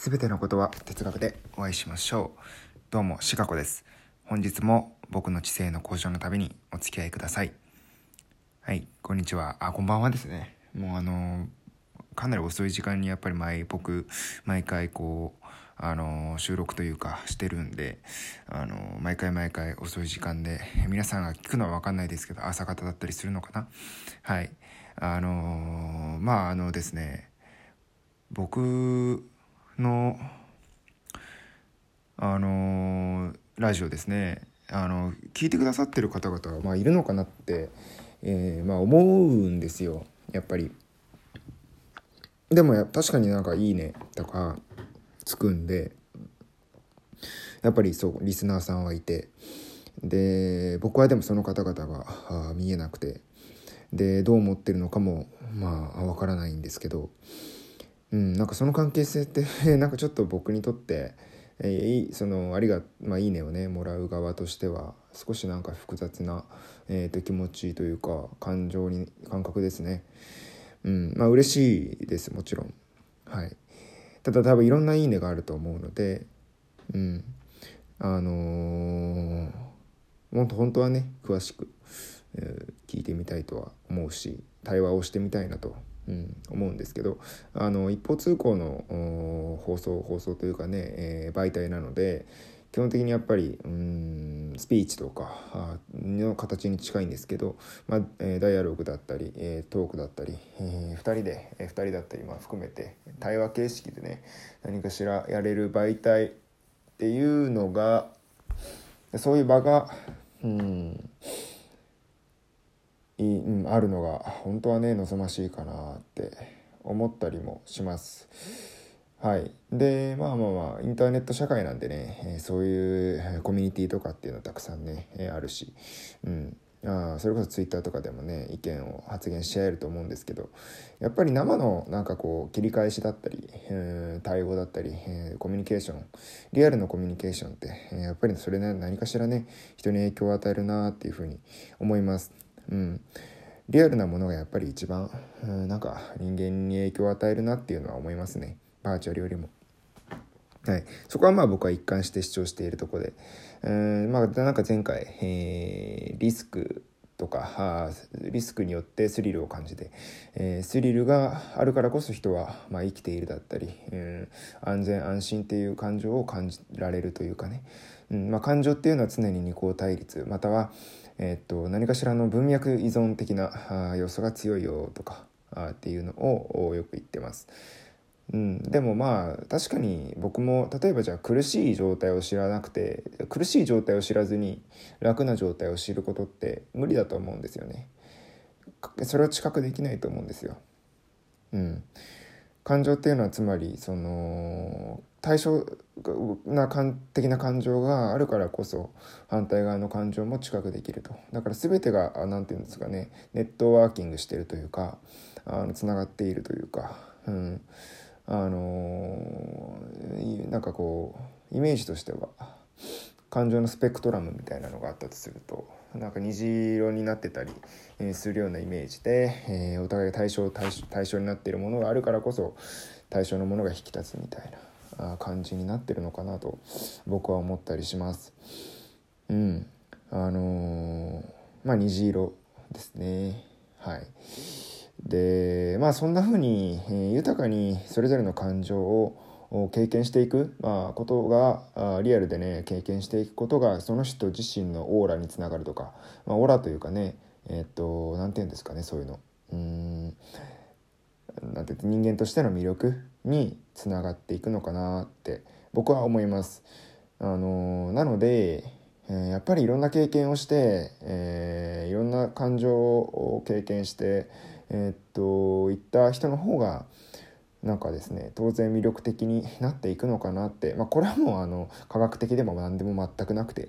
すべてのことは哲学でお会いしましょう。どうも、シカゴです。本日も僕の知性の向上のためにお付き合いください。はい、こんにちは。あ、こんばんはですね。もうあのかなり遅い時間にやっぱり毎僕毎回こうあの収録というかしてるんであの毎回毎回遅い時間で皆さんが聞くのは分かんないですけど朝方だったりするのかな？はいあのまああのですね僕のあのラジオですね。あの聞いてくださってる方々は、まあ、いるのかなって、えー、まあ、思うんですよ。やっぱり。でも確かになんか「いいね」とかつくんでやっぱりそうリスナーさんはいて。で僕はでもその方々が見えなくて。でどう思ってるのかもまあわからないんですけど、うん、なんかその関係性って なんかちょっと僕にとって、えー、そのありが、まあ、いいねをねもらう側としては少しなんか複雑な、えーと、気持ちというか感情に感覚ですね。うんまあ嬉しいですもちろん。はいただ多分いろんないいねがあると思うのでうんあのー、もっと本当はね詳しく、えー、聞いてみたいとは思うし対話をしてみたいなと、うん、思うんですけどあの一方通行の放送放送というかね、えー、媒体なので基本的にやっぱりうんスピーチとかの形に近いんですけど、まあえー、ダイアログだったり、えー、トークだったり、えー、2人で、えー、2人だったり、まあ、含めて対話形式でね何かしらやれる媒体っていうのがそういう場がうんいうん、あるのが本当はね望ましいかなって思ったりもします。はい、でまあまあまあインターネット社会なんでね、そういうコミュニティとかっていうのたくさんね、あるし、うん、あそれこそツイッターとかでもね意見を発言し合えると思うんですけどやっぱり生のなんかこう切り返しだったり、えー、対応だったり、えー、コミュニケーションリアルのコミュニケーションって、えー、やっぱりそれね何かしらね人に影響を与えるなっていうふうに思います。うんリアルなものがやっぱり一番、うん、なんか人間に影響を与えるなっていうのは思いますね。バーチャルよりも。はい、そこはまあ僕は一貫して主張しているところで、うんまあ、なんか前回、えー、リスクとかリスクによってスリルを感じて、えー、スリルがあるからこそ人は、まあ、生きているだったり、うん、安全安心っていう感情を感じられるというかね、うんまあ、感情っていうのは常に二項対立または、え、っと何かしらの文脈依存的な要素が強いよとかっていうのをよく言ってます。うん、でもまあ確かに僕も例えばじゃあ苦しい状態を知らなくて苦しい状態を知らずに楽な状態を知ることって無理だと思うんですよね。それは知覚できないと思うんですよ。うん、感情っていうのはつまりその対象な感的な感情があるからこそ反対側の感情も知覚できると。だから全てが何て言うんですかねネットワーキングしてるというかつながっているというか、うん、あの、なんかこうイメージとしては感情のスペクトラムみたいなのがあったとするとなんか虹色になってたり、え、するようなイメージで、えー、お互い対象対象対象になっているものがあるからこそ対象のものが引き立つみたいな感じになってるのかなと僕は思ったりします。うん、あのまあ虹色ですね。はい。でまあそんな風に、えー、豊かにそれぞれの感情を経験していく、まあ、ことがリアルでね経験していくことがその人自身のオーラにつながるとか、まあ、オーラというかねえ、っと何て言うんですかねそういうのうんなんて人間としての魅力につながっていくのかなって僕は思います。あのなので、えー、やっぱりいろんな経験をして、えー、いろんな感情を経験してえー、っといった人の方がなんかですね当然魅力的になっていくのかなって、まあ、これはもうあの科学的でも何でも全くなくて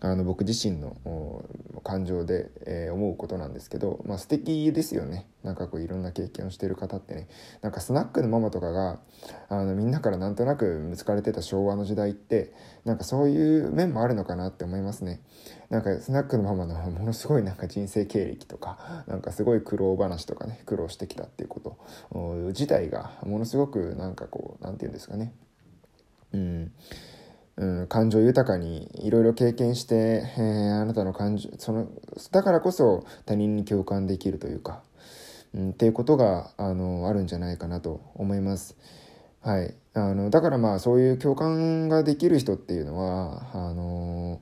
あの僕自身の感情で、えー、思うことなんですけど、まあ、素敵ですよねなんかこういろんな経験をしてる方ってねなんかスナックのママとかがあのみんなからなんとなく見つかれてた昭和の時代ってなんかそういう面もあるのかなって思いますね。なんかスナックのママのものすごいなんか人生経歴とかなんかすごい苦労話とかね苦労してきたっていうこと自体がものすごくなんかこう何て言うんですかね。うん。うん、感情豊かにいろいろ経験して、えー、あなたの感情そのだからこそ他人に共感できるというか、うん、っていうことがあのあるんじゃないかなと思います。はい、あのだからまあそういう共感ができる人っていうのはあの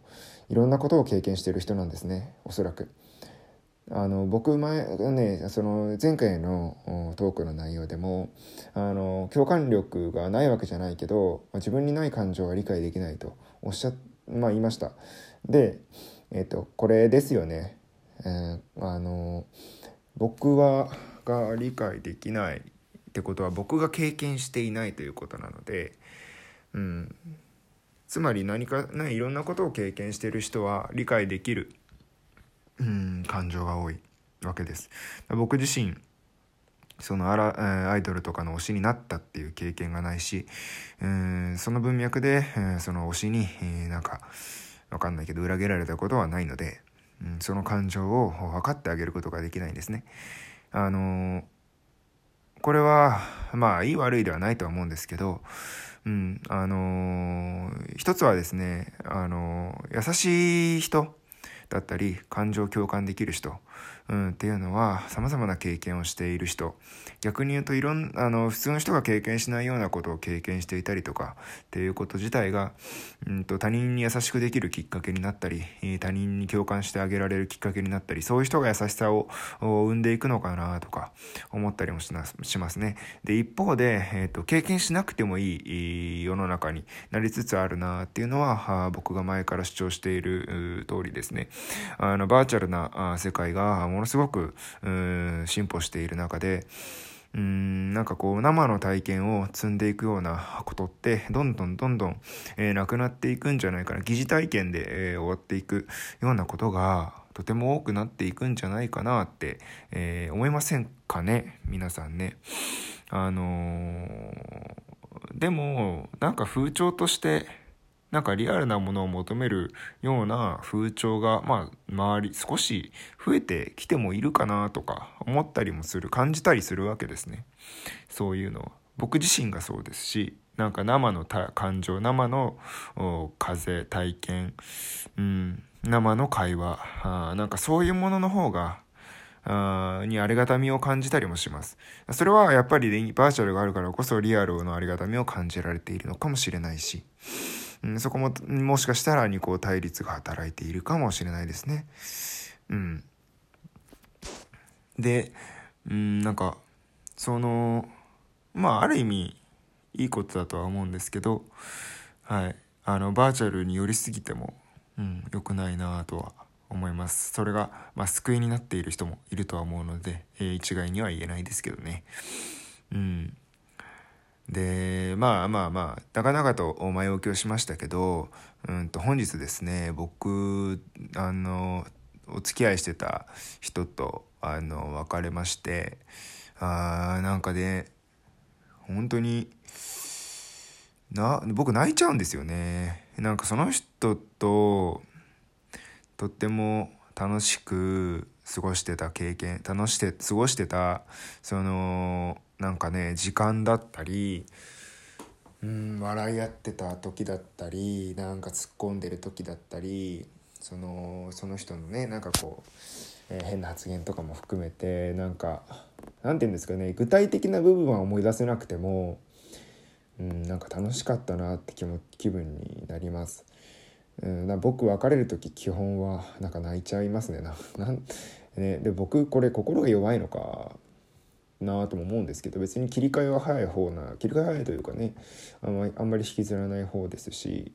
いろんなことを経験している人なんですねおそらく。あの僕前ねその前回のトークの内容でもあの共感力がないわけじゃないけど自分にない感情は理解できないとおっしゃまあ言いました。でえっ、とこれですよね、えー、あの僕はが理解できないってことは僕が経験していないということなのでうん。つまり何かねいろんなことを経験している人は理解できるうん感情が多いわけです僕自身そのアラアイドルとかの推しになったっていう経験がないし、うんその文脈で、その推しに、なんかわかんないけど裏切られたことはないので、その感情を分かってあげることができないんですね。あのこれはまあいい悪いではないとは思うんですけど、うんあの一つはですね、あの優しい人だったり感情共感できる人、うん、っていうのは様々な経験をしている人逆に言うといろんあの普通の人が経験しないようなことを経験していたりとかっていうこと自体が、うんと、他人に優しくできるきっかけになったり他人に共感してあげられるきっかけになったりそういう人が優しさを生んでいくのかなとか思ったりもしますね。で一方で、えーと、経験しなくてもいい世の中になりつつあるなっていうのは僕が前から主張している通りですね。あのバーチャルな世界がものすごく進歩している中でうんなんかこう生の体験を積んでいくようなことってどんどんどんどん、えー、なくなっていくんじゃないかな疑似体験で、えー、終わっていくようなことがとても多くなっていくんじゃないかなって、えー、思いませんかね？皆さんね。あのー、でもなんか風潮としてなんかリアルなものを求めるような風潮が、まあ、周り少し増えてきてもいるかなとか思ったりもする感じたりするわけですねそういうのは僕自身がそうですしなんか生の感情生の風体験、うん、生の会話あなんかそういうものの方があにありがたみを感じたりもします。それはやっぱりバーチャルがあるからこそリアルのありがたみを感じられているのかもしれないし。うん、そこももしかしたら二項対立が働いているかもしれないですね。うん。で、うん、なんか、その、まあ、ある意味、いいことだとは思うんですけど、はい。あの、バーチャルに寄りすぎても、うん、良くないなとは思います。それが、まあ、救いになっている人もいるとは思うので、えー、一概には言えないですけどね。うん。でまあまあまあ長々と前置きをしましたけど、うんと本日ですね僕あのお付き合いしてた人とあの別れましてあーなんかね本当にな僕泣いちゃうんですよね。なんかその人ととっても楽しく過ごしてた経験楽して過ごしてたそのなんかね時間だったりうん笑い合ってた時だったりなんか突っ込んでる時だったりそのその人のねなんかこう、えー、変な発言とかも含めてなんかなんて言うんですかね具体的な部分は思い出せなくてもうんなんか楽しかったなって気も気分になります。うん、僕別れる時基本はなんか泣いちゃいますねな なんねで僕これ心が弱いのかなとも思うんですけど別に切り替えは早い方な切り替え早いというかねあんまりあんまり引きずらない方ですし、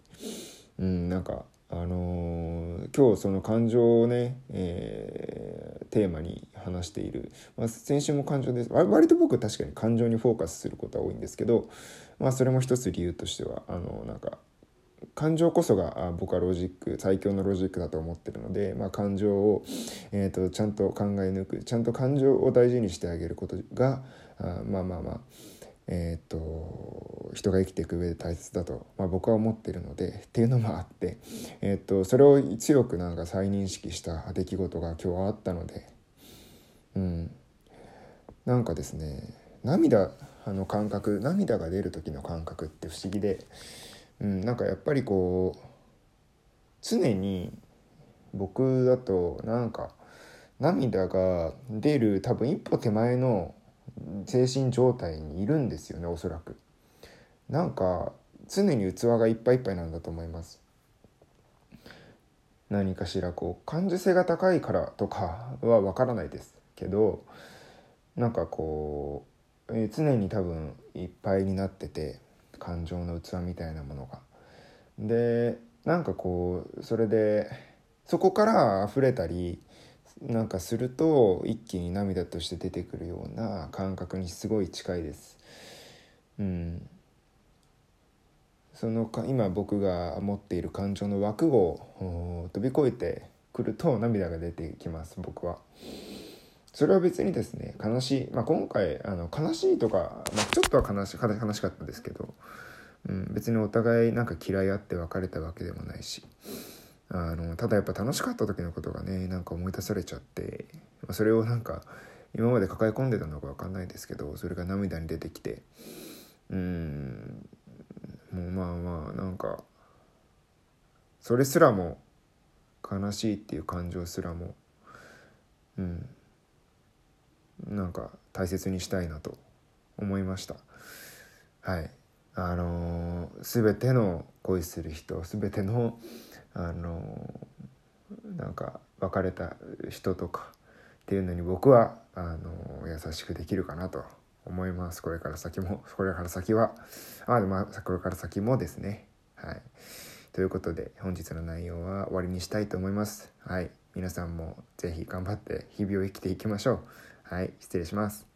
うん、なんかあのー、今日その感情をね、えー、テーマに話している、まあ、先週も感情です。割と僕確かに感情にフォーカスすることは多いんですけど、まあ、それも一つ理由としてはあのなんか感情こそが僕はロジック最強のロジックだと思ってるので、まあ、感情を、えーと、ちゃんと考え抜くちゃんと感情を大事にしてあげることがあまあまあまあえーと、人が生きていく上で大切だと、まあ、僕は思ってるのでっていうのもあって、えーと、それを強くなんか再認識した出来事が今日はあったので、うん、なんかですね涙の感覚涙が出る時の感覚って不思議で。うん、なんかやっぱりこう常に僕だとなんか涙が出る多分一歩手前の精神状態にいるんですよねおそらく。なんか常に器がいっぱいいっぱいなんだと思います。何かしらこう感受性が高いからとかは分からないですけどなんかこう、常に多分いっぱいになってて感情の器みたいなものが。でなんかこうそれでそこから溢れたりなんかすると一気に涙として出てくるような感覚にすごい近いです。うん、そのか今僕が持っている感情の枠を飛び越えてくると涙が出てきます僕は。それは別にですね悲しい、まあ、今回あの悲しいとか、まあ、ちょっとは悲し悲しかったですけど、うん、別にお互いなんか嫌いあって別れたわけでもないしあのただやっぱ楽しかった時のことがねなんか思い出されちゃってそれをなんか今まで抱え込んでたのか分かんないですけどそれが涙に出てきてうんもうまあまあなんかそれすらも悲しいっていう感情すらもうんなんか大切にしたいなと思いました。はい。あのー、全ての恋する人全てのあのなんか別れた人とかっていうのに僕はあの優しくできるかなと思います。これから先も。これから先は。あでもこれから先もですね。はい。ということで本日の内容は終わりにしたいと思います。はい。皆さんも是非頑張って日々を生きていきましょう。はい失礼します。